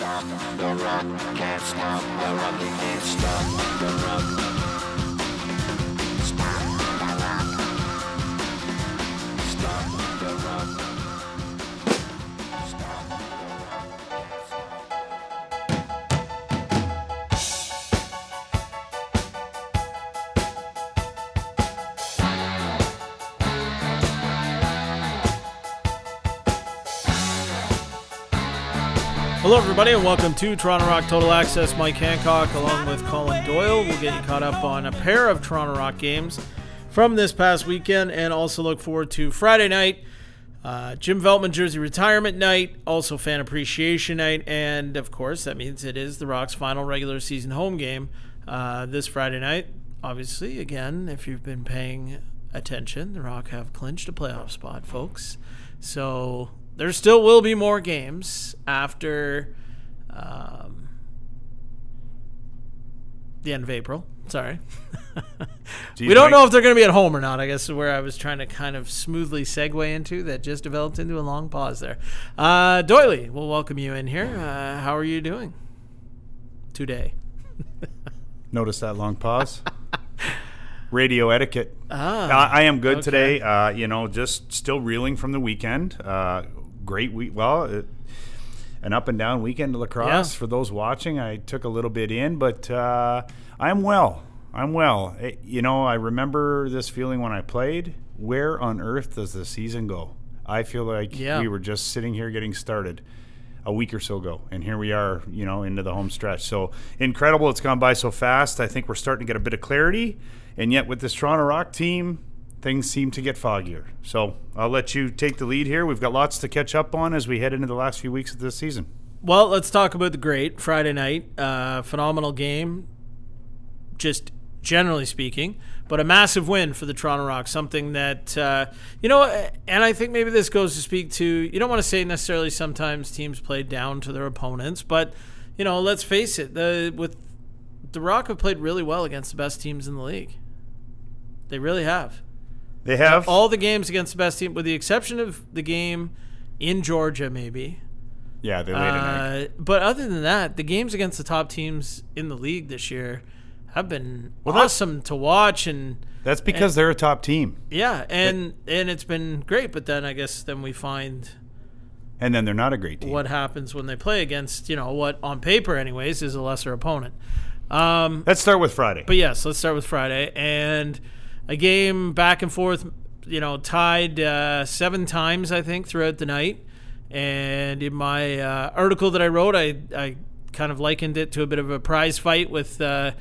stop the rock, can't stop the rock, can't stop the rock. Hello, everybody, and welcome to Toronto Rock Total Access. Mike Hancock, along with Colin Doyle, we'll get you caught up on a pair of Toronto Rock games from this past weekend, and also look forward to Friday night, uh, Jim Veltman jersey retirement night, also fan appreciation night, and of course, that means it is the Rock's final regular season home game uh, this Friday night. Obviously, again, if you've been paying attention, the Rock have clinched a playoff spot, folks. So there still will be more games after um, the end of April. Sorry. Do we don't think- know if they're going to be at home or not. I guess is where I was trying to kind of smoothly segue into that just developed into a long pause there. Uh, Doily, we'll welcome you in here. Uh, how are you doing today? Notice that long pause. Radio etiquette. Ah, Uh, I am good okay. today. Uh, you know, just still reeling from the weekend. Uh, great week. Well, it, an up and down weekend of lacrosse Yeah. for those watching. I took a little bit in, but uh, I'm well. I'm well. Eh, you know, I remember this feeling when I played. Where on earth does the season go? I feel like Yeah. we were just sitting here getting started a week or so ago, and here we are, you know, into the home stretch. So incredible! It's gone by so fast. I think we're starting to get a bit of clarity, and yet with this Toronto Rock team, things seem to get foggier. So I'll let you take the lead here. We've got lots to catch up on as we head into the last few weeks of this season. Well, let's talk about the great Friday night. Uh, phenomenal game, just generally speaking, but a massive win for the Toronto Rock. Something that, uh, you know, and I think maybe this goes to speak to, you don't want to say necessarily sometimes teams play down to their opponents, but, you know, let's face it, the with the Rock have played really well against the best teams in the league. They really have They have all the games against the best team, with the exception of the game in Georgia, maybe. yeah, they laid an egg. Uh, but other than that, the games against the top teams in the league this year have been Well, awesome to watch, and That's because they're a top team, yeah, and and it's been great. But then I guess then we find and then they're not a great team. what happens when they play against you know what on paper, anyways, is a lesser opponent. Um, Let's start with Friday. But yes, let's start with Friday and a game back and forth. You know, tied uh, seven times I think throughout the night. And in my uh, article that I wrote, I I kind of likened it to a bit of a prize fight with. Uh,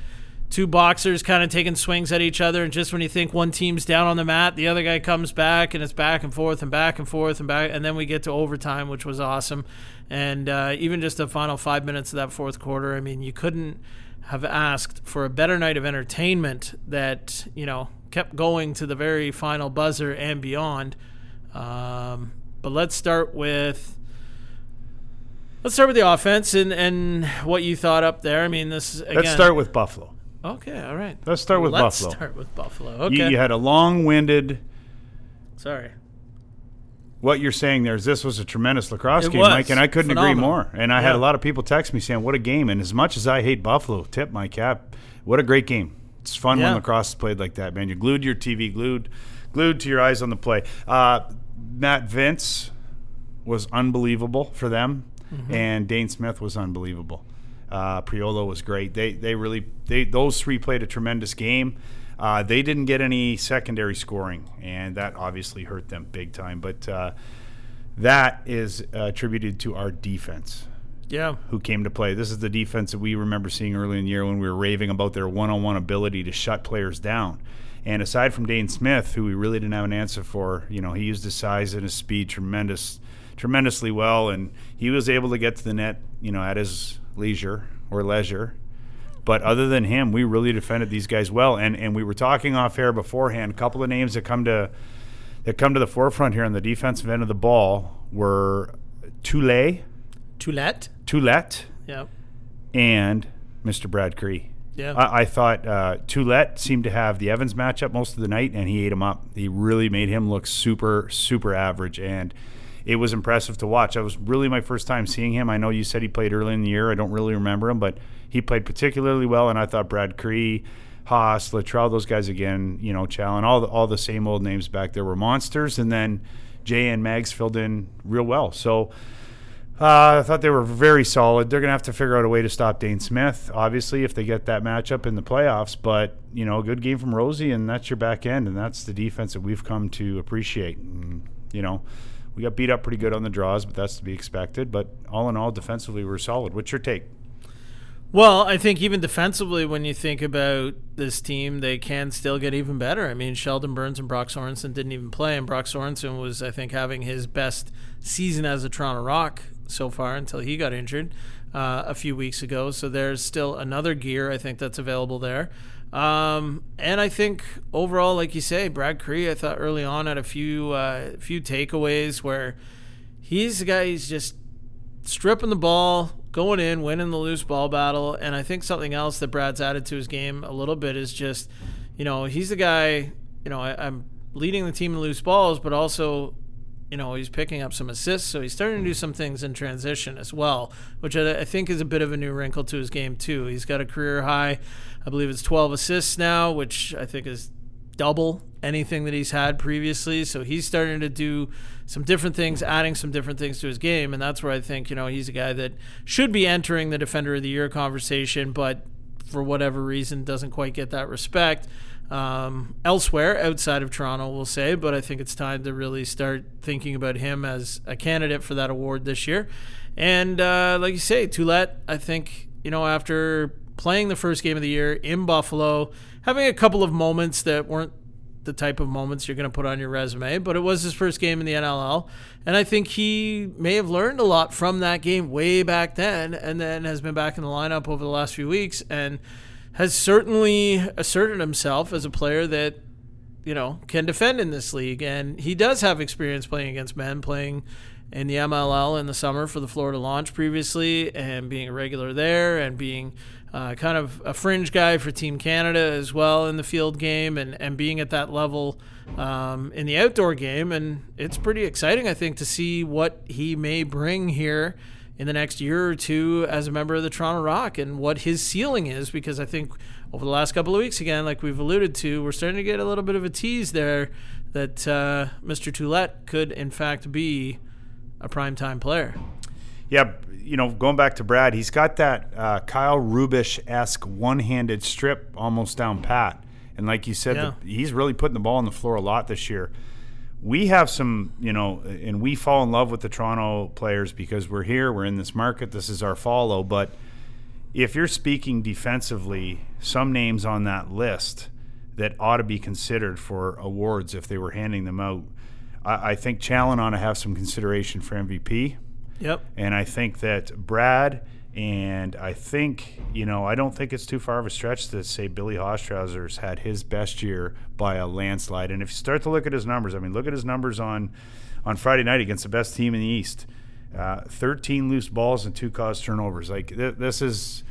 Two boxers kind of taking swings at each other, and just when you think one team's down on the mat, the other guy comes back, and it's back and forth and back and forth and back, and then we get to overtime, which was awesome. And uh, even just the final five minutes of that fourth quarter, I mean, you couldn't have asked for a better night of entertainment that you know kept going to the very final buzzer and beyond. Um, but let's start with let's start with the offense and and what you thought up there. I mean, this is again, Let's start with Buffalo. Okay, all right. Let's start with Buffalo. Let's Buffalo. start with Buffalo. Okay, you had a long-winded. sorry. What you're saying there is this was a tremendous lacrosse It game, was. Mike, and I couldn't agree more. And I had a lot of people text me saying, "What a game!" And as much as I hate Buffalo, tip my cap. What a great game! It's fun Yeah. when lacrosse is played like that, man. You're glued to your TV, glued, glued to your eyes on the play. Uh, Matt Vinc was unbelievable for them, Mm-hmm. and Dhane Smith was unbelievable. Uh, Priolo was great. They they really they those three played a tremendous game. Uh, they didn't get any secondary scoring, and that obviously hurt them big time. But uh, that is attributed to our defense Yeah, who came to play. This is the defense that we remember seeing early in the year when we were raving about their one-on-one ability to shut players down. And aside from Dhane Smith, who we really didn't have an answer for, you know, he used his size and his speed tremendous, tremendously well, and he was able to get to the net, you know, at his leisure or leisure. But other than him, we really defended these guys well. And and we were talking off air beforehand. A couple of names that come to that come to the forefront here on the defensive end of the ball were Toulet, Toulette. Toulette, Yeah, and Mr. Brad Kri. yeah. I, I thought uh, Toulette seemed to have the Evans matchup most of the night, and he ate him up. He really made him look super, super average. And it was impressive to watch. That was really my first time seeing him. I know you said he played early in the year. I don't really remember him, but he played particularly well, and I thought Brad Kri, Haas, Latrell, those guys again, you know, Challen, all the, all the same old names back there were monsters, and then Jay and Mags filled in real well. So uh, I thought they were very solid. They're going to have to figure out a way to stop Dhane Smith, obviously, if they get that matchup in the playoffs. But, you know, a good game from Rosie, and that's your back end, and that's the defense that we've come to appreciate. And, you know, we got beat up pretty good on the draws, but that's to be expected. But all in all, defensively, we are solid. What's your take? Well, I think even defensively, when you think about this team, they can still get even better. I mean, Sheldon Burns and Brock Sorensen didn't even play, and Brock Sorensen was, I think, having his best season as a Toronto Rock so far until he got injured uh, a few weeks ago. So there's still another gear I think that's available there. Um, and I think overall, like you say, Brad Kri, I thought early on had a few uh, few takeaways where he's the guy. He's just stripping the ball, going in, winning the loose ball battle. And I think something else that Brad's added to his game a little bit is just, you know, he's the guy. You know, I, I'm leading the team in loose balls, but also you know, he's picking up some assists, so he's starting to do some things in transition as well, which I, I, think is a bit of a new wrinkle to his game too. He's got a career high, I believe it's 12 assists now, which I think is double anything that he's had previously. So he's starting to do some different things, adding some different things to his game, and that's where I think you know he's a guy that should be entering the Defender of the Year conversation, but for whatever reason doesn't quite get that respect um, elsewhere outside of Toronto, we'll say. But I think it's time to really start thinking about him as a candidate for that award this year. And uh, like you say, Ouellette, I think, you know, after playing the first game of the year in Buffalo, having a couple of moments that weren't the type of moments you're going to put on your resume, but it was his first game in the NLL. And I think he may have learned a lot from that game way back then and then has been back in the lineup over the last few weeks. And has certainly asserted himself as a player that you know can defend in this league, and he does have experience playing against men, playing in the MLL in the summer for the Florida Launch previously, and being a regular there, and being uh, kind of a fringe guy for Team Canada as well in the field game, and and being at that level. Um, in the outdoor game, and it's pretty exciting, I think, to see what he may bring here in the next year or two as a member of the Toronto Rock and what his ceiling is because I think over the last couple of weeks again like we've alluded to we're starting to get a little bit of a tease there that uh, Mr. Ouellette could in fact be a primetime player. Yeah, you know, going back to Brad, he's got that uh, Kyle Rubisch esque one handed strip almost down pat. And like you said, yeah. the, he's really putting the ball on the floor a lot this year we have some, you know, and we fall in love with the Toronto players because we're here, we're in this market, this is our follow. But if you're speaking defensively, some names on that list that ought to be considered for awards if they were handing them out, I, I think Challen ought to have some consideration for MVP. Yep. And I think that Brad and I think, you know, I don't think it's too far of a stretch to say Billy Hostrawser's had his best year by a landslide. And if you start to look at his numbers, I mean, look at his numbers on on Friday night against the best team in the East. Uh, 13 loose balls and two caused turnovers. Like th- this is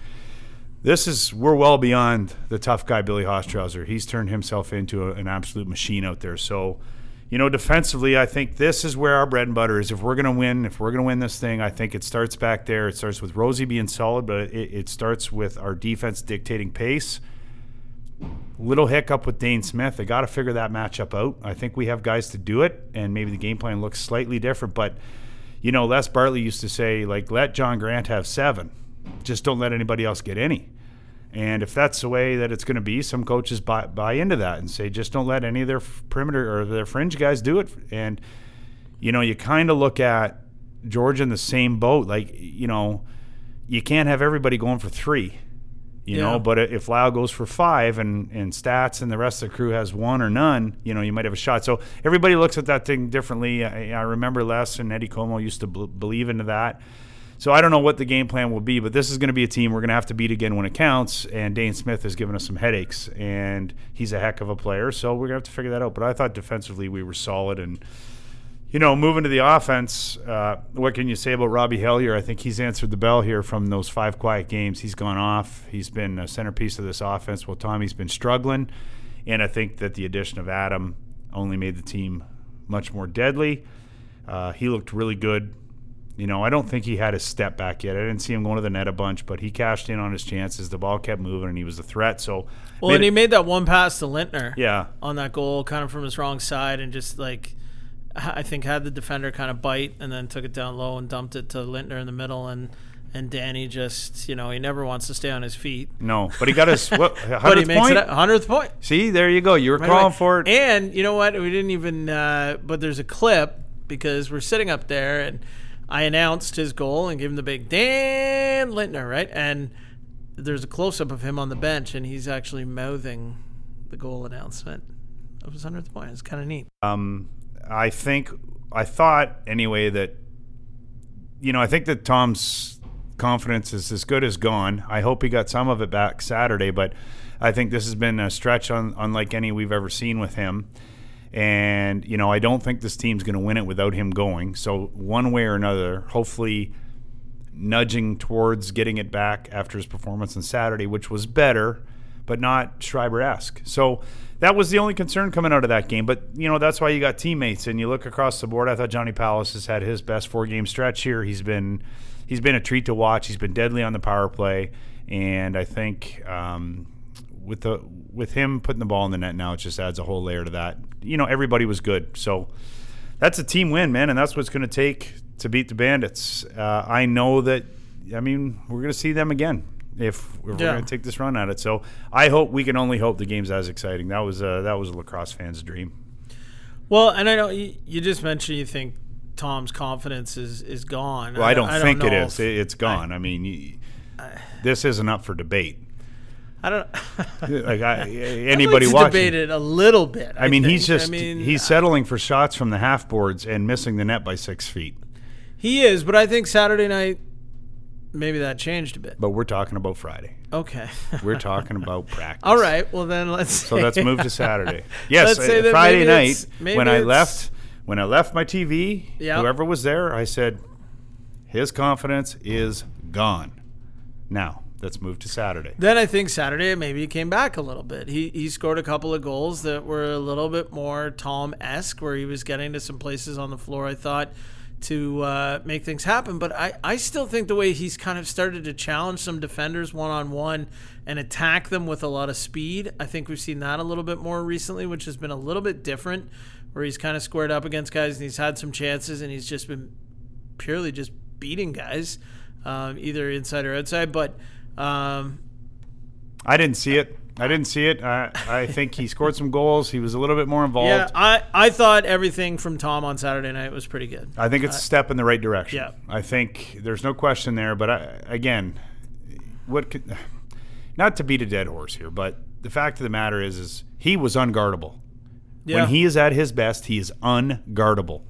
this is we're well beyond the tough guy Billy Hostrawser. He's turned himself into a, an absolute machine out there. So you know, defensively, I think this is where our bread and butter is. If we're going to win, if we're going to win this thing, I think it starts back there. It starts with Rosie being solid, but it, it starts with our defense dictating pace. Little hiccup with Dhane Smith. They got to figure that matchup out. I think we have guys to do it, and maybe the game plan looks slightly different. But, you know, Les Bartley used to say, like, let John Grant have seven. Just don't let anybody else get any. And if that's the way that it's going to be, some coaches buy, buy into that and say, just don't let any of their perimeter or their fringe guys do it. And, you know, you kind of look at Georgia in the same boat. Like, you know, you can't have everybody going for three, you yeah. know, but if Lau goes for five and, and stats and the rest of the crew has one or none, you know, you might have a shot. So everybody looks at that thing differently. I, I remember Les and Eddie Comeau used to b- believe into that. So I don't know what the game plan will be, but this is going to be a team we're going to have to beat again when it counts. And Dhane Smith has given us some headaches, and he's a heck of a player. So we're going to have to figure that out. But I thought defensively we were solid. And, you know, moving to the offense, uh, what can you say about Robbie Hellyer? I think he's answered the bell here from those five quiet games. He's gone off. He's been a centerpiece of this offense while Tommy's been struggling. And I think that the addition of Adam only made the team much more deadly. Uh, he looked really good. You know, I don't think he had his step back yet. I didn't see him going to the net a bunch, but he cashed in on his chances. The ball kept moving, and he was a threat. So, Well, and he made that one pass to Lintner. yeah, on that goal, kind of from his wrong side, and just like I think had the defender kind of bite, and then took it down low and dumped it to Lintner in the middle, and and Danny just you know he never wants to stay on his feet, no, but he got his what, but he 100th makes point. it hundredth point. See, there you go. You were Right calling away. for it. And you know what? We didn't even. Uh, but there's a clip because we're sitting up there, and I announced his goal and gave him the big Dan Lintner, right? And there's a close up of him on the bench, and he's actually mouthing the goal announcement of his hundredth point. It's kind of neat. Um, I think I thought anyway that you know I think that Tom's confidence is as good as gone. I hope he got some of it back Saturday, but I think this has been a stretch un, unlike any we've ever seen with him. And you know I don't think this team's going to win it without him going. So one way or another, hopefully nudging towards getting it back after his performance on Saturday, which was better, but not Schreiber esque. So that was the only concern coming out of that game. But, you know, that's why you got teammates and you look across the board. I thought Johnny Powless has had his best four game stretch here. He's been he's been a treat to watch. He's been deadly on the power play. And I think um, with the with him putting the ball in the net now, it just adds a whole layer to that. You know, everybody was good. So that's a team win, man, and that's what's going to take to beat the Bandits. Uh, I know that. I mean, we're going to see them again if, if we're going to take this run at it. So I hope we can only hope the game's as exciting. That was uh, that was a lacrosse fan's dream. Well, and I know you, you just mentioned you think Tom's confidence is is gone. Well, I don't, think it know is. if- It, it's gone. I, mean, y this isn't up for debate. I don't. Like I, I'd anybody like to watching. debate it a little bit. I mean, he's just I mean, he's settling for shots from the half boards and missing the net by six feet. he is, but I think Saturday night maybe that changed a bit. But we're talking about Friday. Okay. We're talking about practice. All right. Well, then let's. So let's move to Saturday. Yes, uh, Friday night when I left when I left my TV, Yeah. whoever was there, I said, his confidence is gone. Now let's move to Saturday. Then I think Saturday maybe he came back a little bit. He he scored a couple of goals that were a little bit more Tom esque, where he was getting to some places on the floor. I thought to uh, make things happen, but I I still think the way he's kind of started to challenge some defenders one on one and attack them with a lot of speed. I think we've seen that a little bit more recently, which has been a little bit different. Where he's kind of squared up against guys and he's had some chances and he's just been purely just beating guys, um, either inside or outside. But um, I didn't see it. I didn't see it. I, I think he scored some goals. He was a little bit more involved. Yeah, I, I thought everything from Tom on Saturday night was pretty good. I think it's a step in the right direction. yeah. I think there's no question there. But I, again, what could, not to beat a dead horse here, but the fact of the matter is, is he was unguardable. Yeah. When he is at his best, he is unguardable.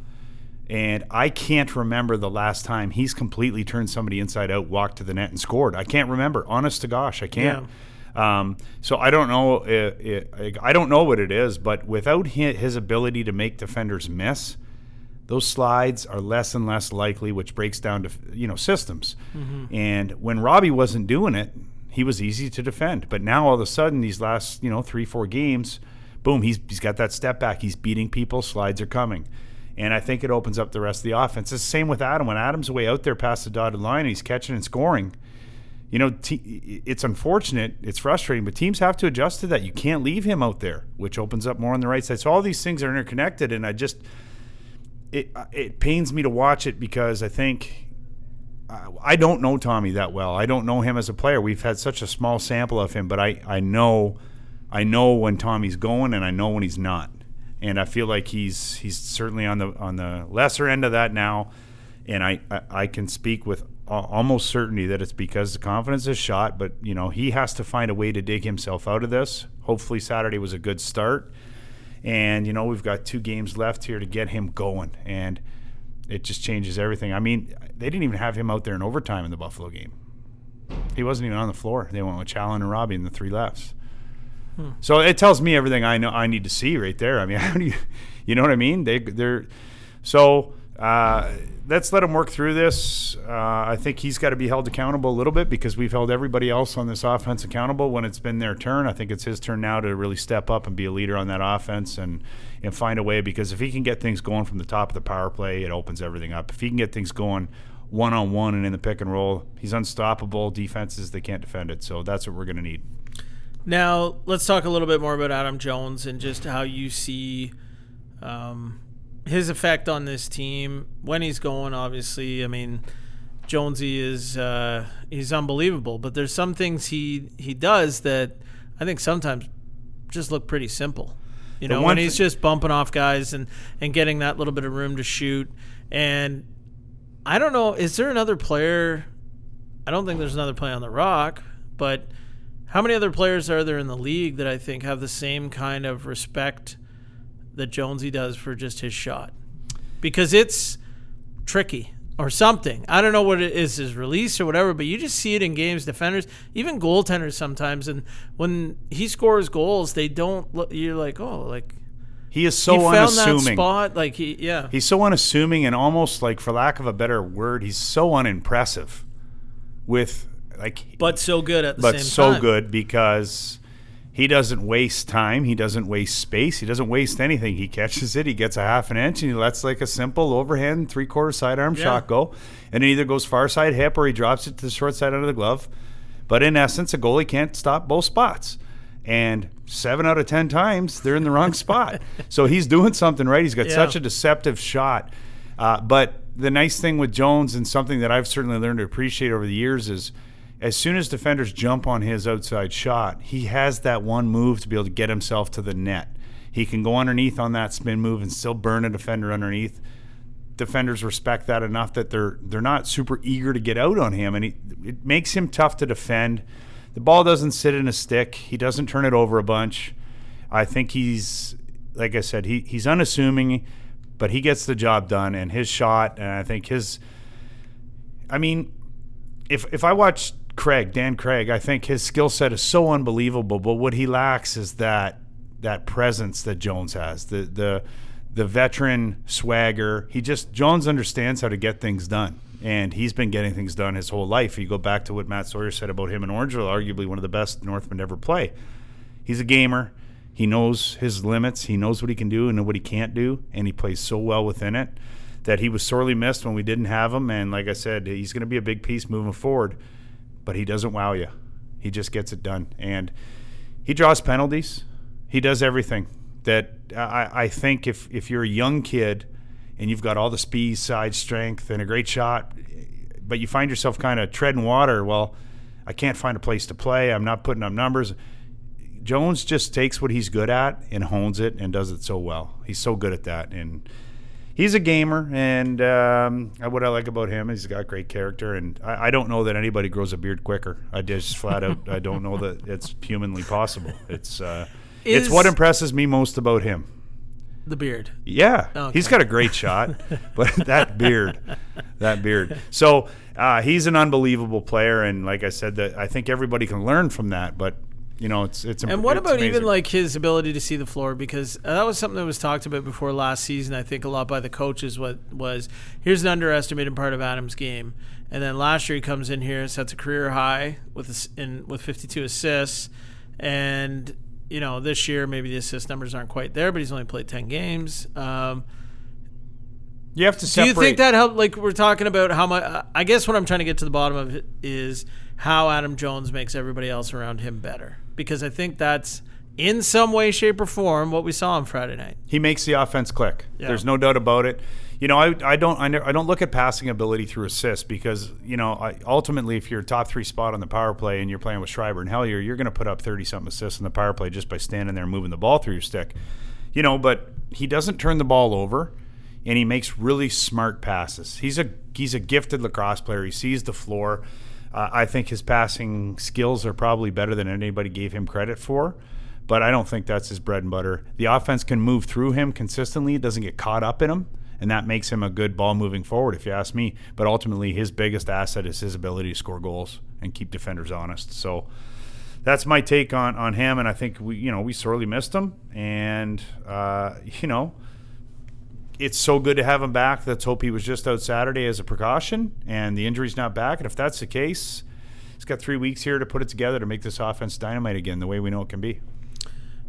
And I can't remember the last time he's completely turned somebody inside out, walked to the net, and scored. I can't remember. Honest to gosh, I can't. Um, so I don't know. Uh, uh, it, it, I don't know what it is, but without his ability to make defenders miss, those slides are less and less likely, which breaks down to you know systems. Mm-hmm. And when Robbie wasn't doing it, he was easy to defend. But now all of a sudden, these last you know three four games, boom, he's he's got that step back. He's beating people. Slides are coming. And I think it opens up the rest of the offense. It's the same with Adam. When Adam's way out there past the dotted line, he's catching and scoring. You know, it's unfortunate. It's frustrating, but teams have to adjust to that. You can't leave him out there, which opens up more on the right side. So all these things are interconnected, and I just it it pains me to watch it because I think I- I don't know Tommy that well. I don't know him as a player. We've had such a small sample of him, but I, I know I know when Tommy's going and I know when he's not. And I feel like he's he's certainly on the on the lesser end of that now. And I, I, I can speak with almost certainty that it's because the confidence is shot, but you know, he has to find a way to dig himself out of this. Hopefully Saturday was a good start. And you know, we've got two games left here to get him going. And it just changes everything. I mean, they didn't even have him out there in overtime in the Buffalo game. He wasn't even on the floor. They went with Challen and Robbie in the three lefts. So it tells me everything I know I need to see right there. I mean, how do you, you know what I mean? They they're so uh, let's let him work through this. Uh, I think he's got to be held accountable a little bit because we've held everybody else on this offense accountable when it's been their turn. I think it's his turn now to really step up and be a leader on that offense and and find a way because if he can get things going from the top of the power play, it opens everything up. If he can get things going one on one and in the pick and roll, he's unstoppable. Defenses they can't defend it, so that's what we're going to need. Now let's talk a little bit more about Adam Jones and just how you see um, his effect on this team when he's going. Obviously, I mean, Jonesy is uh, he's unbelievable, but there's some things he he does that I think sometimes just look pretty simple. You know, when he's just bumping off guys and and getting that little bit of room to shoot. And I don't know, is there another player? I don't think there's another player on the Rock, but how many other players are there in the league that I think have the same kind of respect that Jonesy does for just his shot? Because it's tricky or something. I don't know what it is, his release or whatever, but you just see it in games. Defenders, even goaltenders sometimes, and when he scores goals, they don't look. You're like, oh, like He is so he found that unassuming. spot. Like he, yeah, He's so unassuming and almost like, for lack of a better word, he's so unimpressive. With like, but so good at the but same so time. good because he doesn't waste time. He doesn't waste space. He doesn't waste anything. He catches it. He gets a half an inch and he lets like a simple overhand three quarter sidearm Yeah. shot go, and it either goes far side hip or he drops it to the short side under the glove. But in essence, a goalie can't stop both spots. And seven out of ten times they're in the wrong spot. So he's doing something right. He's got Yeah. such a deceptive shot. Uh, but the nice thing with Jones and something that I've certainly learned to appreciate over the years is as soon as defenders jump on his outside shot, he has that one move to be able to get himself to the net. He can go underneath on that spin move and still burn a defender underneath. Defenders respect that enough that they're they're not super eager to get out on him, and he, it makes him tough to defend. The ball doesn't sit in a stick. He doesn't turn it over a bunch. I think he's like I said, he he's unassuming, but he gets the job done. And his shot, and I think his, I mean, if if I watch Craig, Dan Craig, I think his skill set is so unbelievable. But what he lacks is that that presence that Jones has. The the the veteran swagger. He just Jones understands how to get things done. And he's been getting things done his whole life. You go back to what Matt Sawyer said about him in Orangeville, arguably one of the best Northmen to ever play. He's a gamer. He knows his limits. He knows what he can do and what he can't do, and he plays so well within it that he was sorely missed when we didn't have him. And like I said, he's going to be a big piece moving forward, but he doesn't wow you. He just gets it done, and he draws penalties. He does everything that I, I think if if you're a young kid and you've got all the speed, side strength, and a great shot, but you find yourself kind of treading water. Well, I can't find a place to play. I'm not putting up numbers. Jones just takes what he's good at and hones it and does it so well. He's so good at that, and he's a gamer. And um, what I like about him is he's got great character. And I, I don't know that anybody grows a beard quicker. I just flat out I don't know that it's humanly possible. It's uh, it's what impresses me most about him. the beard. Yeah, Okay. he's got a great shot, but that beard, that beard. So uh, he's an unbelievable player, and like I said, that I think everybody can learn from that. But you know, it's it's And what it's about even like his ability to see the floor? Because that was something that was talked about before last season. I think a lot by the coaches. What was here's an underestimated part of Adams' game, and then last year he comes in here and sets a career high with in with 52 assists, and you know this year maybe the assist numbers aren't quite there, but he's only played 10 games. Um, you have to do you think that helped? Like we're talking about how much? I guess what I'm trying to get to the bottom of is how Adam Jones makes everybody else around him better. Because I think that's in some way, shape, or form what we saw on Friday night. he makes the offense click. Yeah. There's no doubt about it. You know, I, I don't I, I don't look at passing ability through assists because you know I, ultimately if you're a top three spot on the power play and you're playing with Schreiber and Hellyer, you're going to put up thirty something assists in the power play just by standing there and moving the ball through your stick. You know, but he doesn't turn the ball over, and he makes really smart passes. He's a he's a gifted lacrosse player. He sees the floor. Uh, I think his passing skills are probably better than anybody gave him credit for but I don't think that's his bread and butter. The offense can move through him consistently, it doesn't get caught up in him, and that makes him a good ball moving forward, if you ask me. But ultimately, his biggest asset is his ability to score goals and keep defenders honest. So that's my take on, on him, and I think we you know we sorely missed him, and uh, you know it's so good to have him back. Let's hope he was just out Saturday as a precaution and the injury's not back. And if that's the case, he's got three weeks here to put it together to make this offense dynamite again the way we know it can be.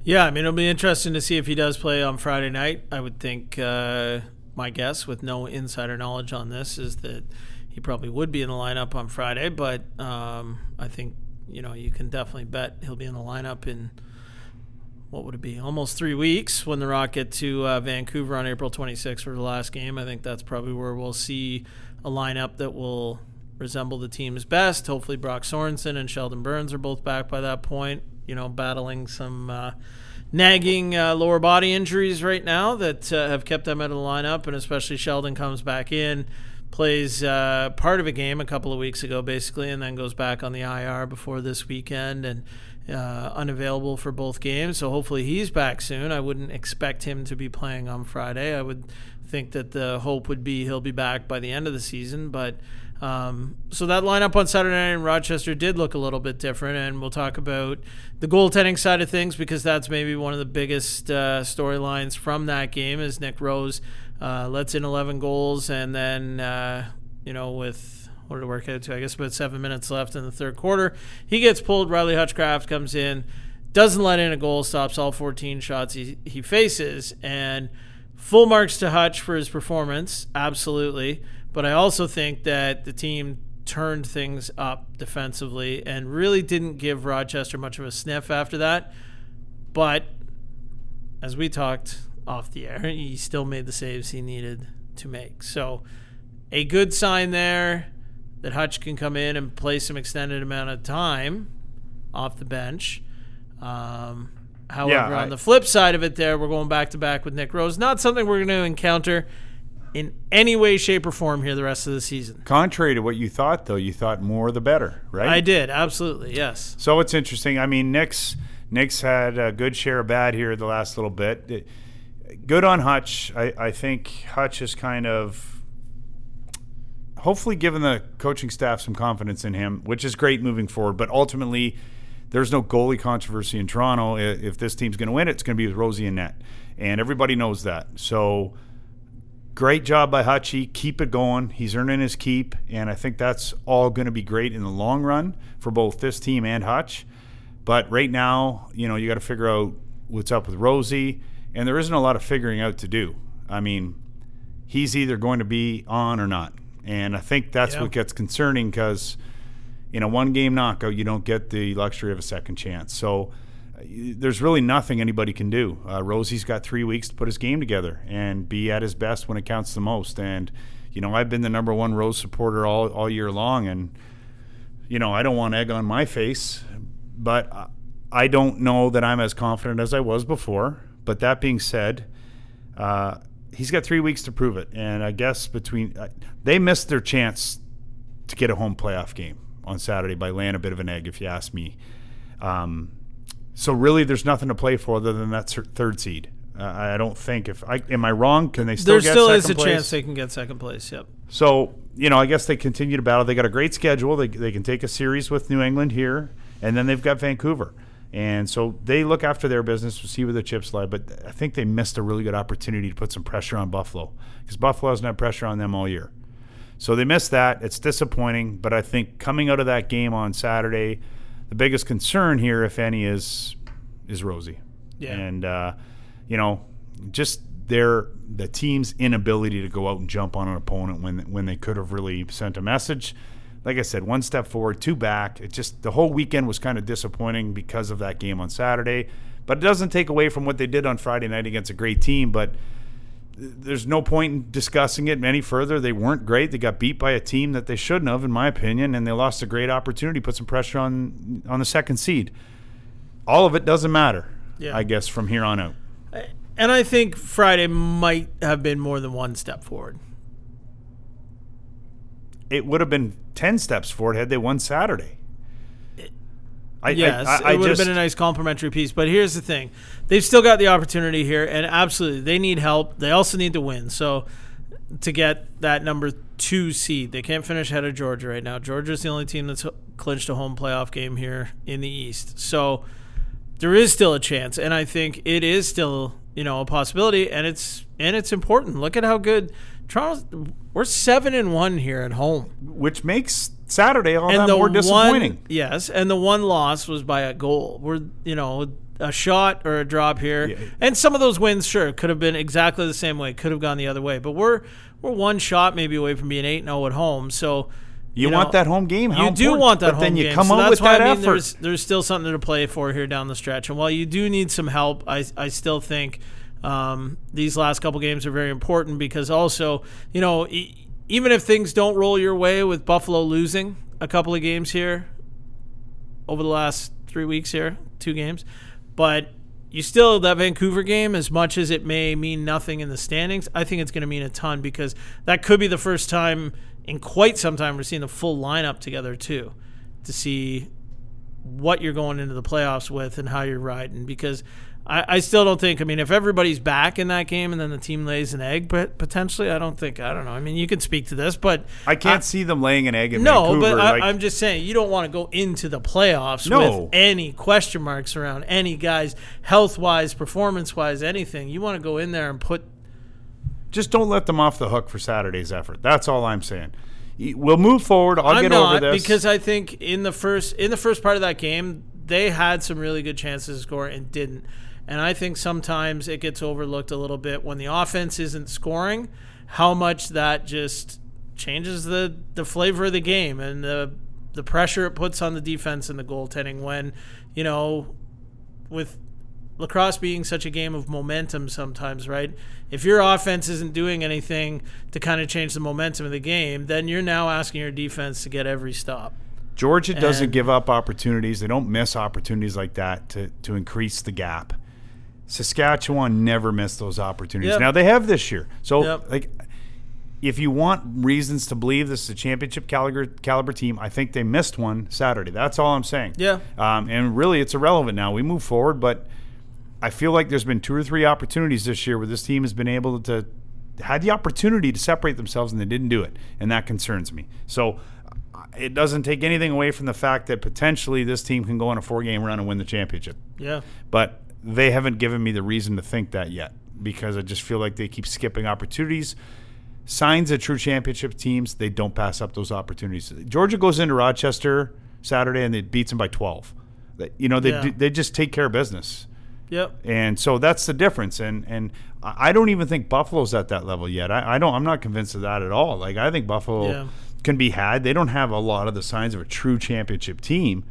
Yeah, I mean, it'll be interesting to see if he does play on Friday night. I would think uh, my guess, with no insider knowledge on this, is that he probably would be in the lineup on Friday. But um, I think you know you can definitely bet he'll be in the lineup in what would it be? Almost three weeks when the Rock get to uh, Vancouver on April 26th for the last game. I think that's probably where we'll see a lineup that will resemble the team's best. Hopefully, Brock Sorensen and Sheldon Burns are both back by that point. You know, battling some uh, nagging uh, lower body injuries right now that uh, have kept them out of the lineup, and especially Sheldon comes back in. Plays uh, part of a game a couple of weeks ago, basically, and then goes back on the IR before this weekend. And uh, unavailable for both games. So hopefully he's back soon. I wouldn't expect him to be playing on Friday. I would think that the hope would be he'll be back by the end of the season. But um, so that lineup on Saturday night in Rochester did look a little bit different, and we'll talk about the goaltending side of things because that's maybe one of the biggest uh, storylines from that game. Is Nick Rose uh, lets in 11 goals, and then uh, you know with what did work out to? I guess about seven minutes left in the third quarter. He gets pulled. Riley Hutchcraft comes in, doesn't let in a goal, stops all 14 shots he, he faces, and full marks to Hutch for his performance, absolutely. But I also think that the team turned things up defensively and really didn't give Rochester much of a sniff after that. But as we talked off the air, he still made the saves he needed to make. So a good sign there that Hutch can come in and play some extended amount of time off the bench. Um, however, Yeah, I- on the flip side of it, there we're going back to back with Nick Rose. Not something we're going to encounter in any way, shape, or form here the rest of the season. Contrary to what you thought, though, you thought more the better, right? I did absolutely yes. So it's interesting. I mean, Nick's Nick's had a good share of bad here the last little bit. It- good on Hutch. I, I think Hutch is kind of hopefully given the coaching staff some confidence in him, which is great moving forward. But ultimately, there's no goalie controversy in Toronto. If this team's going to win, it's going to be with Rosie and net, and everybody knows that. So. Great job by Hutchie. Keep it going. He's earning his keep, and I think that's all going to be great in the long run for both this team and Hutch. But right now, you know, you got to figure out what's up with Rosie, and there isn't a lot of figuring out to do. I mean, he's either going to be on or not, and I think that's Yeah. what gets concerning because in a one-game knockout, you don't get the luxury of a second chance. So uh, there's really nothing anybody can do. Uh, Rosie's got three weeks to put his game together and be at his best when it counts the most. And you know, I've been the number one Rose supporter all all year long, and you know, I don't want egg on my face, but I- I don't know that I'm as confident as I was before. But that being said, uh, he's got three weeks to prove it, and I guess between uh, they missed their chance to get a home playoff game on Saturday by laying a bit of an egg, if you ask me. Um, so really, there's nothing to play for other than that third seed. Uh, I don't think if I am I wrong. Can they still There get still is a place? chance they can get second place. Yep. So, you know, I guess they continue to battle. They got a great schedule. They, they can take a series with New England here, and then they've got Vancouver. And so they look after their business to see where the chips lie. But I think they missed a really good opportunity to put some pressure on Buffalo because Buffalo hasn't had pressure on them all year. So they missed that. It's disappointing. But I think coming out of that game on Saturday, the biggest concern here, if any, is is Rosie. Yeah. And uh, you know, just their the team's inability to go out and jump on an opponent when when they could have really sent a message. Like I said, one step forward, two back. It just the whole weekend was kind of disappointing because of that game on Saturday. But it doesn't take away from what they did on Friday night against a great team. But there's no point in discussing it any further. They weren't great. They got beat by a team that they shouldn't have, in my opinion, and they lost a great opportunity, put some pressure on on the second seed. All of it doesn't matter, Yeah. I guess, from here on out. And I think Friday might have been more than one step forward. It would have been ten steps forward had they won Saturday. I, Yes, I, I it would just, have been a nice complimentary piece. But here's the thing: they've still got the opportunity here, and absolutely, they need help. They also need to win. So to get that number two seed, they can't finish ahead of Georgia right now. Georgia's the only team that's clinched a home playoff game here in the East. So there is still a chance, and I think it is still you know, a possibility, and it's and it's important. Look at how good Toronto. We're seven and one here at home, which makes Saturday all and that the more disappointing. one yes, and the one loss was by a goal. We're you know a shot or a drop here, Yeah. and some of those wins sure could have been exactly the same way, could have gone the other way, but we're we're one shot maybe away from being eight zero oh at home, so. you, know, want that home game? How you do want that but home then you game. come so that's with why that I mean, effort. There's there's still something to play for here down the stretch, and while you do need some help, I I still think um, these last couple games are very important because also you know e- even if things don't roll your way with Buffalo losing a couple of games here over the last three weeks here, two games, but you still that Vancouver game, as much as it may mean nothing in the standings, I think it's going to mean a ton because that could be the first time in quite some time we're seeing the full lineup together too, to see what you're going into the playoffs with and how you're riding. Because I, I still don't think. I mean, if everybody's back in that game and then the team lays an egg, but potentially, I don't think. I don't know. I mean, you can speak to this, but I can't see them laying an egg in no, Vancouver. but I, like, I'm just saying you don't want to go into the playoffs No. with any question marks around any guys, health wise, performance wise, anything. You want to go in there and put. just don't let them off the hook for Saturday's effort. That's all I'm saying. We'll move forward. I'll I'm get not over this because I think in the first in the first part of that game they had some really good chances to score and didn't. And I think sometimes it gets overlooked a little bit when the offense isn't scoring, how much that just changes the, the flavor of the game and the the pressure it puts on the defense and the goaltending when, you know, with lacrosse being such a game of momentum sometimes, right? If your offense isn't doing anything to kind of change the momentum of the game, then you're now asking your defense to get every stop. Georgia doesn't give up opportunities. They don't miss opportunities like that to, to increase the gap. Saskatchewan never missed those opportunities. Yep. Now they have this year. So Yep. like if you want reasons to believe this is a championship caliber caliber team, I think they missed one Saturday. That's all I'm saying. Yeah. Um, and really it's irrelevant now. We move forward, but I feel like there's been two or three opportunities this year where this team has been able to had the opportunity to separate themselves and they didn't do it, and that concerns me. So it doesn't take anything away from the fact that potentially this team can go on a four-game run and win the championship. Yeah. But they haven't given me the reason to think that yet because I just feel like they keep skipping opportunities. Signs of true championship teams, they don't pass up those opportunities. Georgia goes into Rochester Saturday and they beats them by 12. They- You know, they, Yeah. do- they just take care of business. Yep. And so that's the difference. And and I I don't even think Buffalo's at that level yet. I, I don't. I'm not convinced of that at all. Like I think Buffalo Yeah. can be had. They don't have a lot of the signs of a true championship team,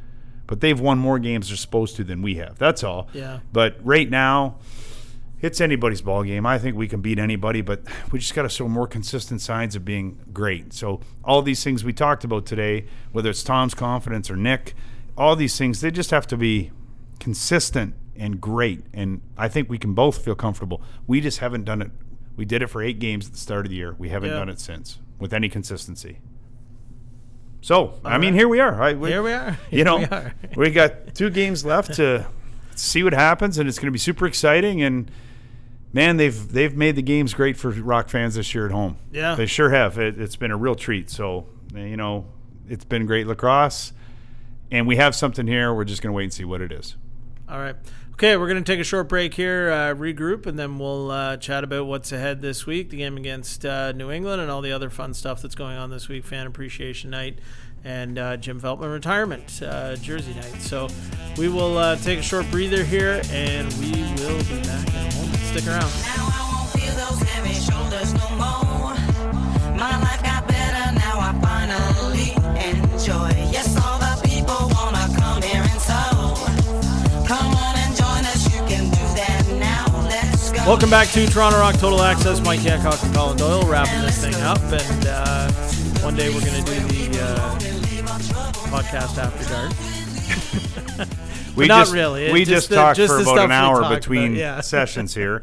but they've won more games they're supposed to than we have. That's all. Yeah. But right now, it's anybody's ball game. I think we can beat anybody, but we just got to show more consistent signs of being great. So all these things we talked about today, whether it's Tom's confidence or Nick, all these things they just have to be consistent and great. And I think we can both feel comfortable. We just haven't done it. We did it for eight games at the start of the year. We haven't Yeah. done it since with any consistency. So I mean, right. here we are. I, we, Here we are. you know, we are. we got two games left to see what happens, and it's going to be super exciting. And man, they've they've made the games great for Rock fans this year at home. Yeah. they sure have. It, it's been a real treat. So you know, it's been great lacrosse, and we have something here. We're just going to wait and see what it is. All right. Okay, we're going to take a short break here, uh, regroup, and then we'll uh, chat about what's ahead this week, the game against uh, New England, and all the other fun stuff that's going on this week, Fan Appreciation Night and uh, Jim Veltman Retirement uh, Jersey Night. So we will uh, take a short breather here, and we will be back in a moment. Stick around. Welcome back to Toronto Rock Total Access. Mike Hancock and Colin Doyle wrapping this thing up, and uh, one day we're going to do the uh, podcast after dark. We not just, really. We just, just the- talked just for about an hour between about, yeah. sessions here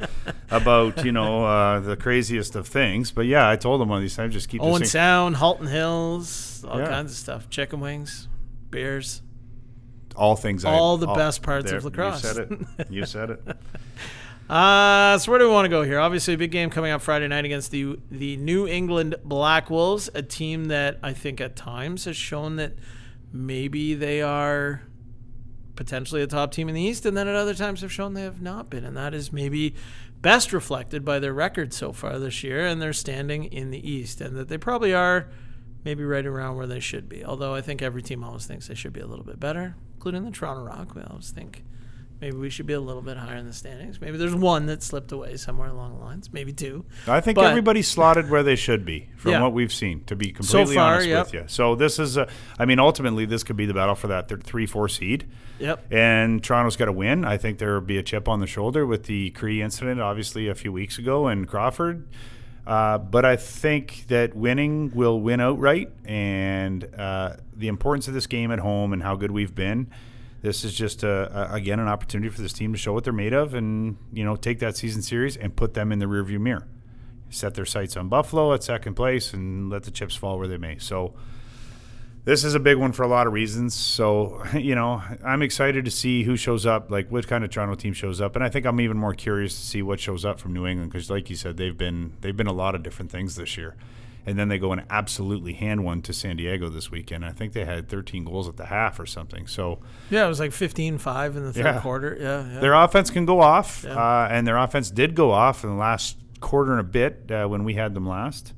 about you know uh, the craziest of things. But yeah, I told one of these times just keep Owen Sound, Halton Hills, all Yeah. kinds of stuff. Chicken wings, beers. all things. I- all the best parts of lacrosse. You said it. You said it. Uh, so where do we want to go here? Obviously, a big game coming up Friday night against the the New England Black Wolves, a team that I think at times has shown that maybe they are potentially a top team in the East, and then at other times have shown they have not been, and that is maybe best reflected by their record so far this year and their standing in the East, and that they probably are maybe right around where they should be. Although I think every team always thinks they should be a little bit better, including the Toronto Rock. We always think maybe we should be a little bit higher in the standings. Maybe there's one that slipped away somewhere along the lines, maybe two. I think But- everybody's slotted where they should be from Yeah. what we've seen. To be completely far, honest yep. with you, so this is a. I mean, ultimately, this could be the battle for that three, four seed. Yep. And Toronto's got to win. I think there will be a chip on the shoulder with the Kri incident, obviously, a few weeks ago, and Crawford. Uh, but I think that winning will win outright, and uh, the importance of this game at home and how good we've been. This is just a, a, again an opportunity for this team to show what they're made of, and you know take that season series and put them in the rearview mirror. Set their sights on Buffalo at second place, and let the chips fall where they may. So this is a big one for a lot of reasons. So, you know, I'm excited to see who shows up, like what kind of Toronto team shows up, and I think I'm even more curious to see what shows up from New England because, like you said, they've been they've been a lot of different things this year, and then they go and absolutely hand one to San Diego this weekend. I think they had 13 goals at the half or something. So Yeah, it was like 15-5 in the third Yeah. quarter. Yeah, yeah. their offense can go off, Yeah. uh, and their offense did go off in the last quarter and a bit uh, when we had them last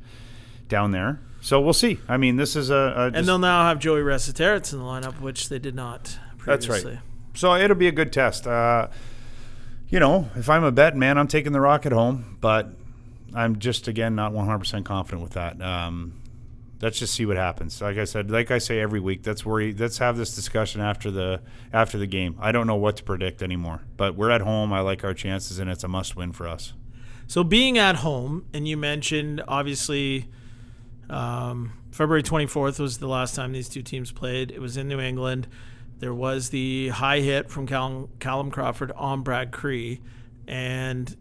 down there. So we'll see. I mean, this is a, a and they'll now have Joey Resetarits in the lineup, which they did not That's right. So it'll be a good test. Uh, you know, if I'm a bet man, I'm taking the Rock at home, but I'm just again not 100% confident with that. Um, let's just see what happens. Like I said, like I say every week, let's worry. Let's have this discussion after the after the game. I don't know what to predict anymore, but we're at home. I like our chances, and it's a must win for us. So being at home, and you mentioned obviously um, February 24th was the last time these two teams played. It was in New England. There was the high hit from Callum, Callum Crawford on Brad Kri, and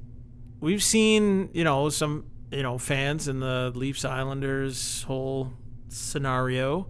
we've seen you know some you know fans in the Leafs Islanders whole scenario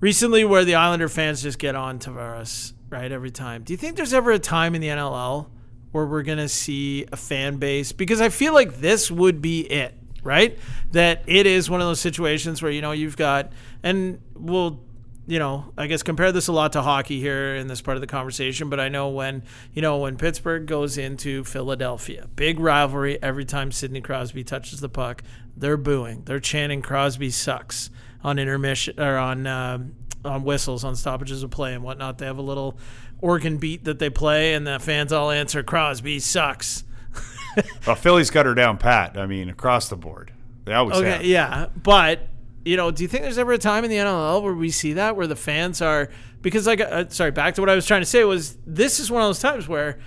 recently where the Islander fans just get on Tavares right every time. Do you think there's ever a time in the NLL where we're gonna see a fan base? Because I feel like this would be it, right? That it is one of those situations where you know you've got, and we'll. You know, I guess compare this a lot to hockey here in this part of the conversation, but I know when, you know, when Pittsburgh goes into Philadelphia, big rivalry every time Sidney Crosby touches the puck, they're booing. They're chanting Crosby sucks on intermission or on um, on whistles on stoppages of play and whatnot. They have a little organ beat that they play, and the fans all answer Crosby sucks. Well, Philly's got her down pat. I mean, across the board, they always Okay, have. yeah, but you know, do you think there's ever a time in the NLL where we see that where the fans are because like uh, sorry, back to what I was trying to say was this is one of those times where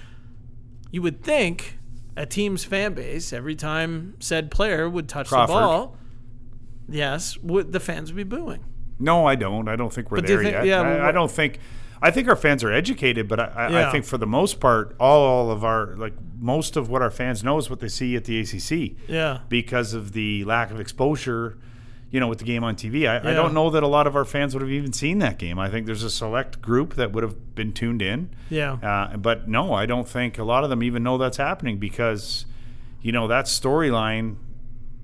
you would think a team's fan base every time said player would touch Crawford. the ball, yes, would the fans would be booing. No, I don't. I don't think we're But there think- yet. yeah, I, I don't think. I think our fans are educated, but I, I, I think for the most part, all of our like most of what our fans know is what they see at the ACC. Yeah. Because of the lack of exposure, you know, with the game on TV. I, I don't know that a lot of our fans would have even seen that game. I think there's a select group that would have been tuned in. Yeah. Uh, but no, I don't think a lot of them even know that's happening because, you know, that storyline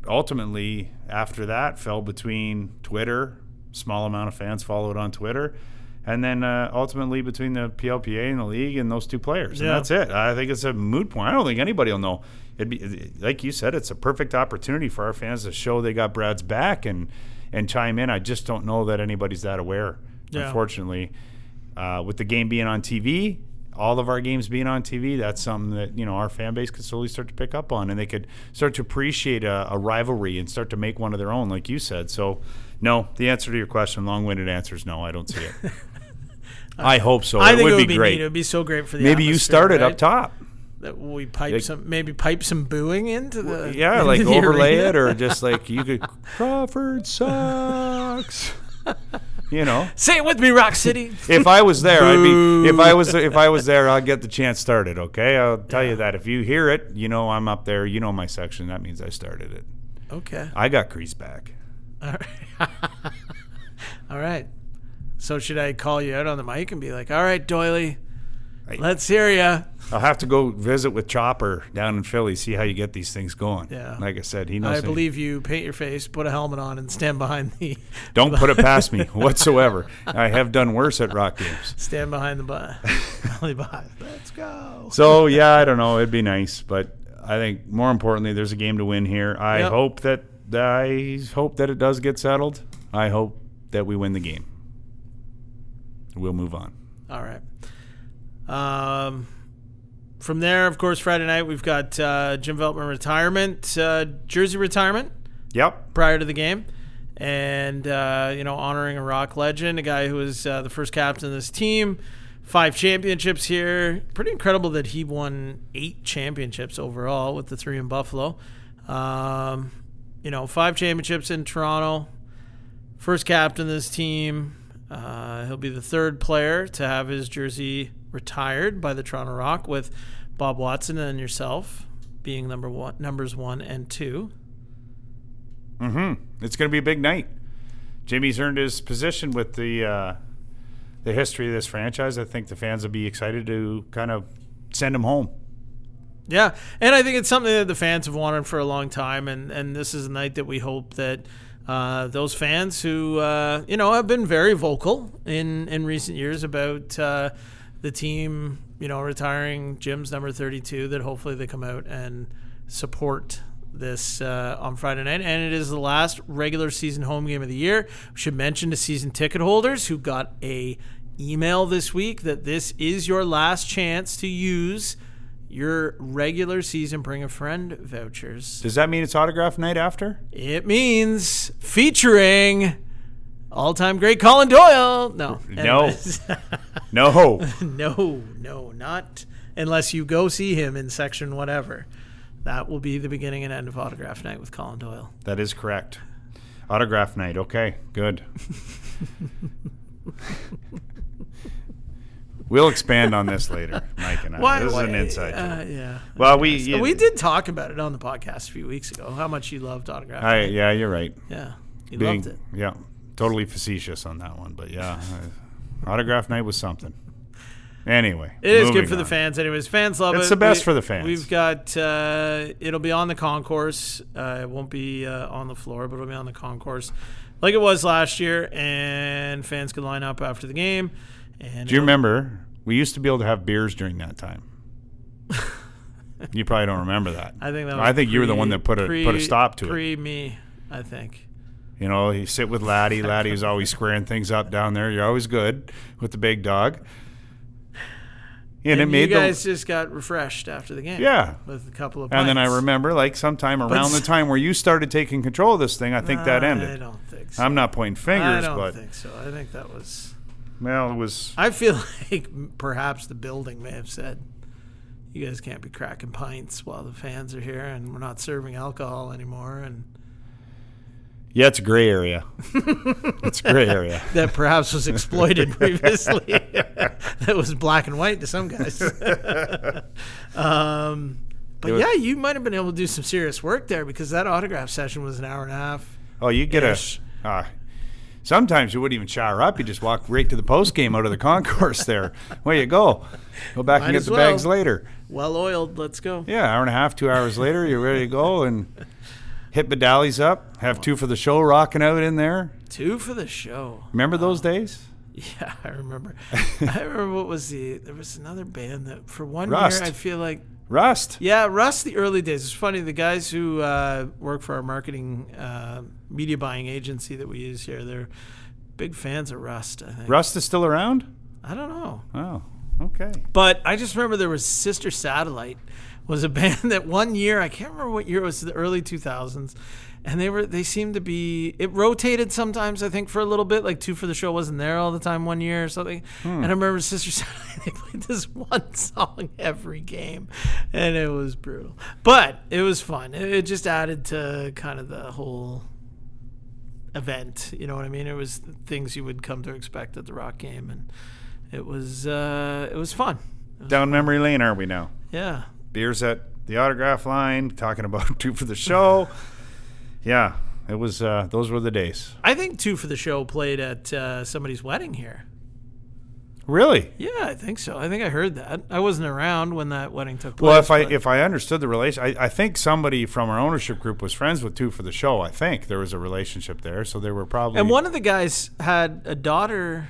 ultimately after that fell between Twitter, small amount of fans followed on Twitter, and then uh, ultimately between the PLPA and the league and those two players. And Yeah. that's it. I think it's a moot point. I don't think anybody will know. It'd be like you said, it's a perfect opportunity for our fans to show they got Brad's back and and chime in. I just don't know that anybody's that aware. Yeah. Unfortunately, uh, with the game being on TV, all of our games being on TV, that's something that you know our fan base could slowly start to pick up on, and they could start to appreciate a, a rivalry and start to make one of their own, like you said. So, no, the answer to your question, long-winded answer is no. I don't see it. I hope so. I it think would it would be be great. neat. It would be so great for the Maybe you started right? up top. That we pipe Like- some maybe pipe some booing into the Yeah, into like the overlay arena. it, or just like you could Crawford sucks. you know. say it with me, Rock City. if I was there, I'd be. If I was, if I was there, I'd get the chant started. Okay, I'll tell you that. If you hear it, you know I'm up there. You know my section. That means I started it. okay. I got Kri's back. All right. All right. So should I call you out on the mic and be like, "All right, Doyley, Let's hear ya. I'll have to go visit with Chopper down in Philly, see how you get these things going. Yeah. Like I said, he knows. I how- believe you. Paint your face, put a helmet on, and stand behind the Don't put it past me whatsoever. I have done worse at rock games. stand behind the bu- rally. Let's go. So yeah, I don't know. It'd be nice, but I think more importantly, there's a game to win here. I Yep. hope that I hope that it does get settled. I hope that we win the game. We'll move on. All right. Um, from there, of course, Friday night we've got uh, Jim Veltman retirement, uh, jersey retirement Yep. prior to the game, and uh, you know honoring a rock legend, a guy who was uh, the first captain of this team, five championships here. Pretty incredible that he won eight championships overall with the three in Buffalo. Um, you know, five championships in Toronto. First captain of this team. Uh, he'll be the third player to have his jersey retired by the Toronto Rock, with Bob Watson and yourself being number one, numbers one and two. Mm-hmm. It's going to be a big night. Jimmy's earned his position with the uh, the history of this franchise. I think the fans will be excited to kind of send him home. Yeah, and I think it's something that the fans have wanted for a long time, and and this is a night that we hope that uh, those fans who uh, you know have been very vocal in in recent years about uh, the team, you know, retiring Jim's number thirty two, that hopefully they come out and support this uh, on Friday night, and it is the last regular season home game of the year. We should mention to season ticket holders who got a email this week that this is your last chance to use your regular season bring a friend vouchers. Does that mean it's autograph night after? It means featuring all-time great Colin Doyle. No, No. No. no, no, not unless you go see him in section whatever. That will be the beginning and end of autograph night with Colin Doyle. that is correct. Autograph night. Okay, good. we'll expand on this later, Mike and I. this is an inside Uh, joke. yeah. Well, we we did talk about it on the podcast a few weeks ago. How much you loved autograph. I, yeah, you're right. yeah, you Being, loved it. yeah, totally facetious on that one, but yeah, uh, autograph night was something. Anyway, It is good for the on. fans, anyways. Fans love it. It's the best for the fans. We've got uh, it'll be on the concourse. Uh, it won't be uh, on the floor, but it'll be on the concourse, like it was last year. And fans can line up after the game. And Do you remember? We used to be able to have beers during that time. you probably don't remember that. I think that. Was I think you were the one that put a put a stop to it. Pre me, I think. You know, you sit with Laddie. Laddie was always squaring things up down there. You're always good with the big dog. And, And it made you guys the just got refreshed after the game. yeah. with a couple of. And then I remember, like sometime around the time where you started taking control of this thing, I think that ended. I don't think so. I'm not pointing I fingers, don't but think so. I think that was. Well, it was. I feel like perhaps the building may have said, "You guys can't be cracking pints while the fans are here, and we're not serving alcohol anymore." And Yeah, it's a gray area. it's a gray area. that perhaps was exploited previously. that was black and white to some guys. um, but was- yeah, you might have been able to do some serious work there because that autograph session was an hour and a half. Oh, you get Ish. a. Uh, sometimes you wouldn't even shower up. You just walk right to the post game out of the concourse there. Where you go. Go back Might and get the well. bags later. Well oiled. Let's go. Yeah, hour and a half, two hours later, you're ready to go and hit Bedallies up. Have two for the show rocking out in there. Two for the show. Remember those days? Yeah, I remember. I remember what was the there was another band that for one Rust. year I feel like Rust. yeah Rust the early days. It's funny the guys who uh, work for our marketing uh, media buying agency that we use here they're big fans of Rust. I think Rust is still around? I don't know, Oh, okay. but I just remember there was Sister Satellite was a band that one year I can't remember what year it was the early two thousands. And they were they seemed to be it rotated sometimes I think for a little bit like two for the show wasn't there all the time one year or something. And I remember Sister Satellite they played this one song every game and it was brutal. But it was fun. It, it just added to kind of the whole event you know what I mean? It was things you would come to expect at the rock game and it was uh, it was fun. Down memory lane, are we now? yeah Beers at the autograph line, talking about two for the show. Yeah, it was. Uh, those were the days. I think two for the show played at uh, somebody's wedding here Really? Yeah, I think so. I think I heard that. I wasn't around when that wedding took place. Well, if I if I understood the relation, I, I think somebody from our ownership group was friends with two for the show. I think there was a relationship there, so they were probably. and one of the guys had a daughter.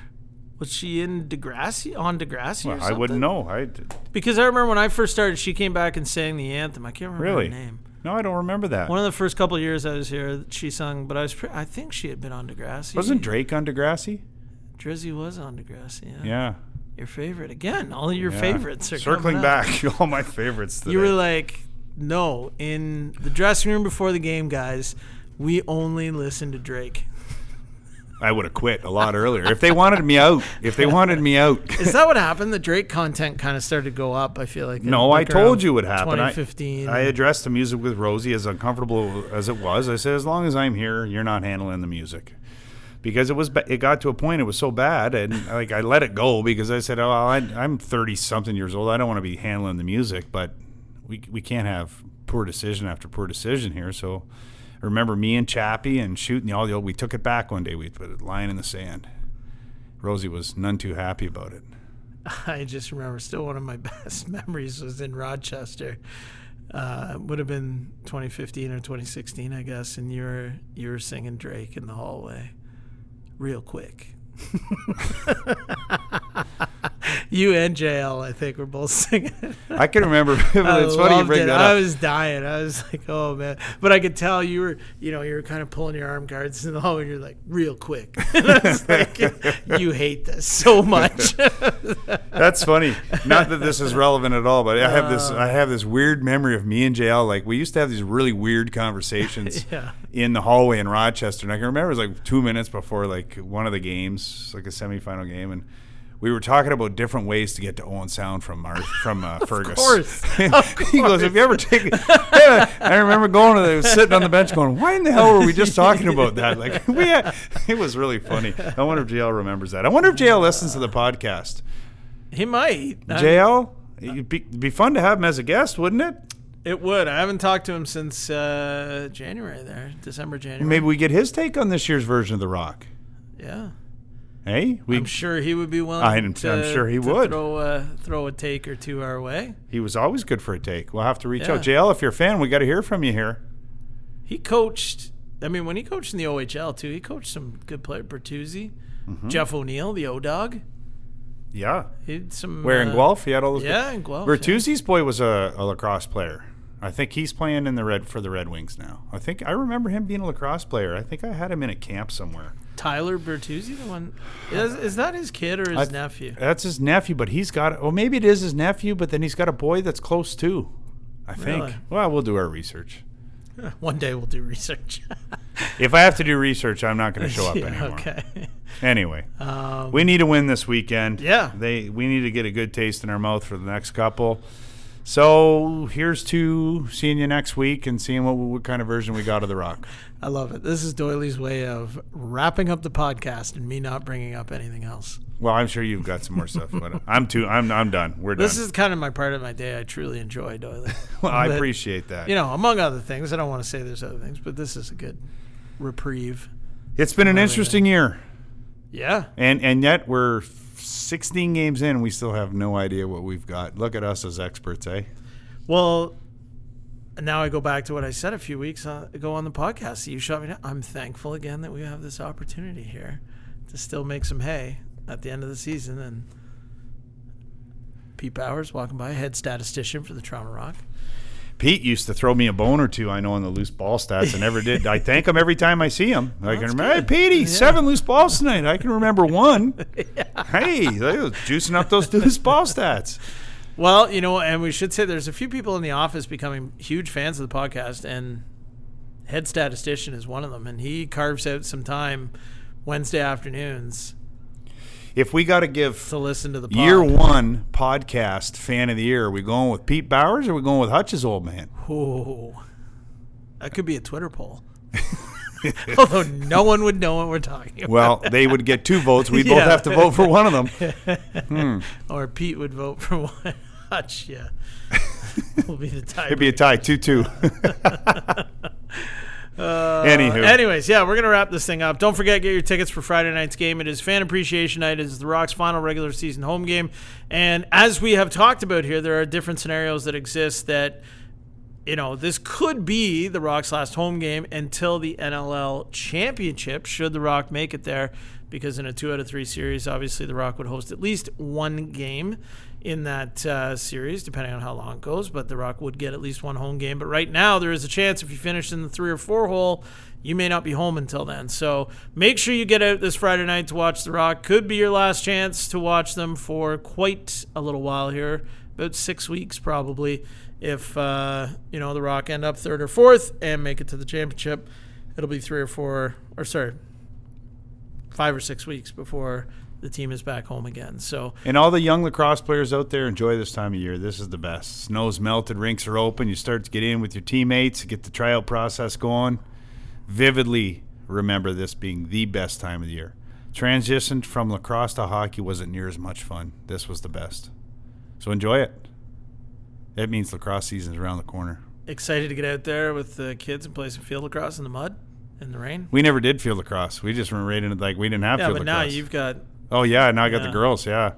Was she in Degrassi on Degrassi? or Well, I wouldn't know. I because I remember when I first started, she came back and sang the anthem. I can't remember really her name. no, I don't remember that. One of the first couple of years I was here, she sung, but I was pre- I think she had been on Degrassi. Wasn't Drake on Degrassi? Drizzy was on Degrassi? Yeah. Yeah. Your favorite again? All your yeah. favorites are circling up. back. All my favorites. Today. You were like, no, in the dressing room before the game, guys, we only listen to Drake. I would have quit a lot earlier if they wanted me out. If they wanted me out. Is that what happened? The Drake content kind of started to go up. I feel like. No, I told you what happened. I- 2015. I, addressed the music with Rosie as uncomfortable as it was. I said, as long as I'm here, you're not handling the music. Because it was, it got to a point it was so bad, and like I let it go because I said, "Oh, I, I'm 30 something years old. I don't want to be handling the music, but we we can't have poor decision after poor decision here." So, I remember me and Chappie and shooting all the old. We took it back one day. We put it lying in the sand. Rosie was none too happy about it. I just remember still one of my best memories was in Rochester. Uh, it would have been 2015 or 2016, I guess, and you were you were singing Drake in the hallway, real quick. you and JL, I think, were both singing. I can remember. I it's funny you bring it. that up. I was dying. I was like, oh man! But I could tell you were, you know, you were kind of pulling your arm guards in the hallway. and You're like, real quick. I like, you hate this so much. That's funny. Not that this is relevant at all, but I have this uh. I have this weird memory of me and JL. Like we used to have these really weird conversations Yeah. in the hallway in Rochester. And I can remember it was like two minutes before like one of the games, like a semifinal game, and we were talking about different ways to get to Owen Sound from our from uh, Fergus. Of course. of course. he goes, "Have you ever taken?" Yeah, I remember going to the sitting on the bench, going, "Why in the hell were we just talking about that?" Like we, had, it was really funny. I wonder if JL remembers that. I wonder if JL listens to the podcast. he might. JL, it'd be, it'd be fun to have him as a guest, wouldn't it? It would. I haven't talked to him since uh, January. There, December, January. Maybe we get his take on this year's version of The Rock. Yeah. Hey, we I'm sure he would be willing. I'm- I'm sure he to would. throw a throw a take or two our way. he was always good for a take. We'll have to reach Yeah. out. JL, if you're a fan, we got to hear from you here. He coached. I mean, when he coached in the OHL too, he coached some good players. Bertuzzi, Mm-hmm. Jeff O'Neill, the O Dog. Yeah, He had some. where in uh, Guelph, he had all those. Yeah, in Guelph. yeah. Bertuzzi's boy was a, a lacrosse player. I think he's playing in the red for the Red Wings now. I think I remember him being a lacrosse player. I think I had him in a camp somewhere. Tyler Bertuzzi, the one. Is, is that his kid or his I- nephew? That's his nephew, but he's got. Oh, maybe it is his nephew, but then he's got a boy that's close too. I think. Really? Well, we'll do our research. One day we'll do research. If I have to do research, I'm not going to show up Yeah, anymore. okay. Anyway, Um, we need to win this weekend. Yeah. They we need to get a good taste in our mouth for the next couple. So here's to seeing you next week and seeing what, what kind of version we got of the rock. I love it. This is Doyley's way of wrapping up the podcast and me not bringing up anything else. Well, I'm sure you've got some more stuff, but I'm too. I'm I'm done. We're done. This is kind of my part of my day I truly enjoy, Doyley. well, I But, appreciate that. You know, among other things, I don't want to say there's other things, but this is a good reprieve. it's been an interesting year, Yeah. and and yet we're 16 games in. We still have no idea what we've got. Look at us as experts, eh? Well, now I go back to what I said a few weeks uh, ago on the podcast. You shot me down. I'm thankful again that we have this opportunity here to still make some hay at the end of the season. And Pete Bowers walking by, head statistician for the Toronto Rock. Pete used to throw me a bone or two, I know, on the loose ball stats. I never did. I thank him every time I see him. I can that's remember, hey, good. Petey, Yeah. seven loose balls tonight. I can remember one. Hey, they was juicing up those loose ball stats. Well, you know, and we should say there's a few people in the office becoming huge fans of the podcast, and head statistician is one of them. And he carves out some time Wednesday afternoons If we got to give to listen to the pod. year one podcast fan of the year, are we going with Pete Bowers or are we going with Hutch's old man? Ooh, that could be a Twitter poll. Although no one would know what we're talking about. Well, they would get two votes. We'd both Yeah. have to vote for one of them. Hmm. or Pete would vote for one. Hutch, yeah. will be the tie. It'd be a tie, 2 2. Uh, Anywho, Anyways, yeah, we're gonna wrap this thing up. Don't forget, get your tickets for Friday night's game. It is Fan Appreciation Night. It is the Rock's final regular season home game, and as we have talked about here, there are different scenarios that exist that. You know, this could be the Rock's last home game until the NLL championship, should the Rock make it there. Because in a two out of three series, obviously the Rock would host at least one game in that uh, series, depending on how long it goes. But the Rock would get at least one home game. But right now, there is a chance if you finish in the three or four hole, you may not be home until then. So make sure you get out this Friday night to watch the Rock. Could be your last chance to watch them for quite a little while here, about six weeks probably. If uh, you know the Rock end up third or fourth and make it to the championship, it'll be three or four, or sorry, five or six weeks before the team is back home again. So And all the young lacrosse players out there, enjoy this time of year. This is the best. Snow's melted, rinks are open. You start to get in with your teammates, get the tryout process going. Vividly remember this being the best time of the year. Transition from lacrosse to hockey wasn't near as much fun. This was the best. So enjoy it. It means lacrosse season is around the corner. excited to get out there with the kids and play some field lacrosse in the mud, in the rain. We never did field lacrosse. We just went right into like we didn't have Yeah, field but now you've got oh yeah, now I got Yeah. the girls. Yeah,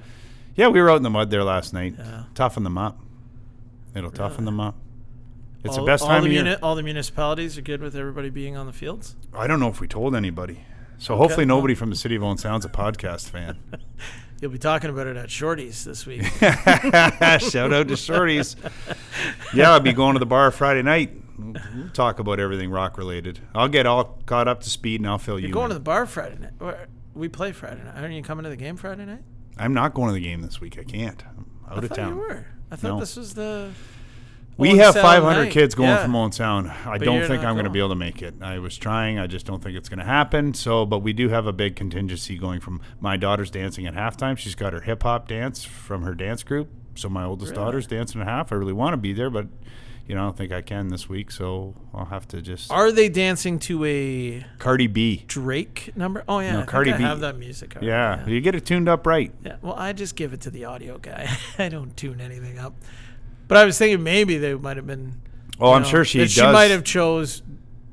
yeah. We were out in the mud there last night. Yeah. Toughen them up. It'll toughen them up. It's all, the best time the of year. all the municipalities are good with everybody being on the fields. I don't know if we told anybody. So hopefully nobody from the city of Owen Sound's a podcast fan. You'll be talking about it at Shorty's this week. Shout out to Shorties. Yeah, I'll be going to the bar Friday night. We'll talk about everything rock related. I'll get all caught up to speed and I'll fill You're you. going in. to the bar Friday night. We play Friday night. Aren't you coming to the game Friday night? I'm not going to the game this week. I can't. I'm out I of thought town. you were. I thought No. this was the. We have 500 night. kids going Yeah. from Owen Sound. I But don't think I'm going to be able to make it. I was trying. I just don't think it's going to happen. So, but we do have a big contingency going from my daughter's dancing at halftime. She's got her hip hop dance from her dance group. So my oldest Really? daughter's dancing at half. I really want to be there, but you know, I don't think I can this week. So I'll have to just Are they dancing to a Cardi B. Drake number? Oh yeah, No, I Cardi I B. have that music. already, Yeah, you get it tuned up right. Yeah, well, I just give it to the audio guy. I don't tune anything up. But I was thinking maybe they might have been. Oh, I'm know, sure she does. She might have chose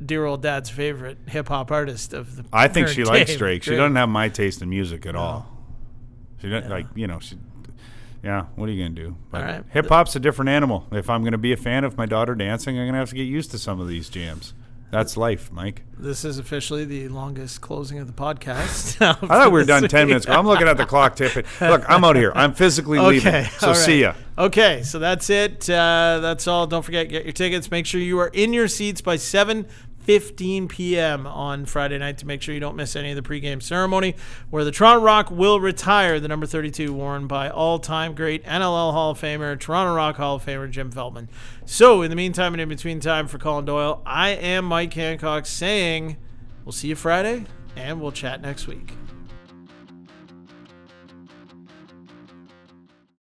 dear old dad's favorite hip hop artist of the. I think she likes day, Drake. She doesn't have my taste in music at all. She doesn't like you know she. Yeah, what are you gonna do? But All right. Hip hop's a different animal. If I'm gonna be a fan of my daughter dancing, I'm gonna have to get used to some of these jams. That's life, Mike. This is officially the longest closing of the podcast. I thought we were done ten minutes ago. I'm looking at the clock tipping. Look, I'm out here. I'm physically leaving. Okay. So all see ya. Okay, so that's it. Uh, that's all. Don't forget get your tickets. Make sure you are in your seats by 7:15 p.m. on Friday night to make sure you don't miss any of the pregame ceremony where the Toronto Rock will retire the number 32 worn by all-time great NLL Hall of Famer, Toronto Rock Hall of Famer Jim Veltman. So, in the meantime and in between time for Colin Doyle, I am Mike Hancock saying we'll see you Friday and we'll chat next week.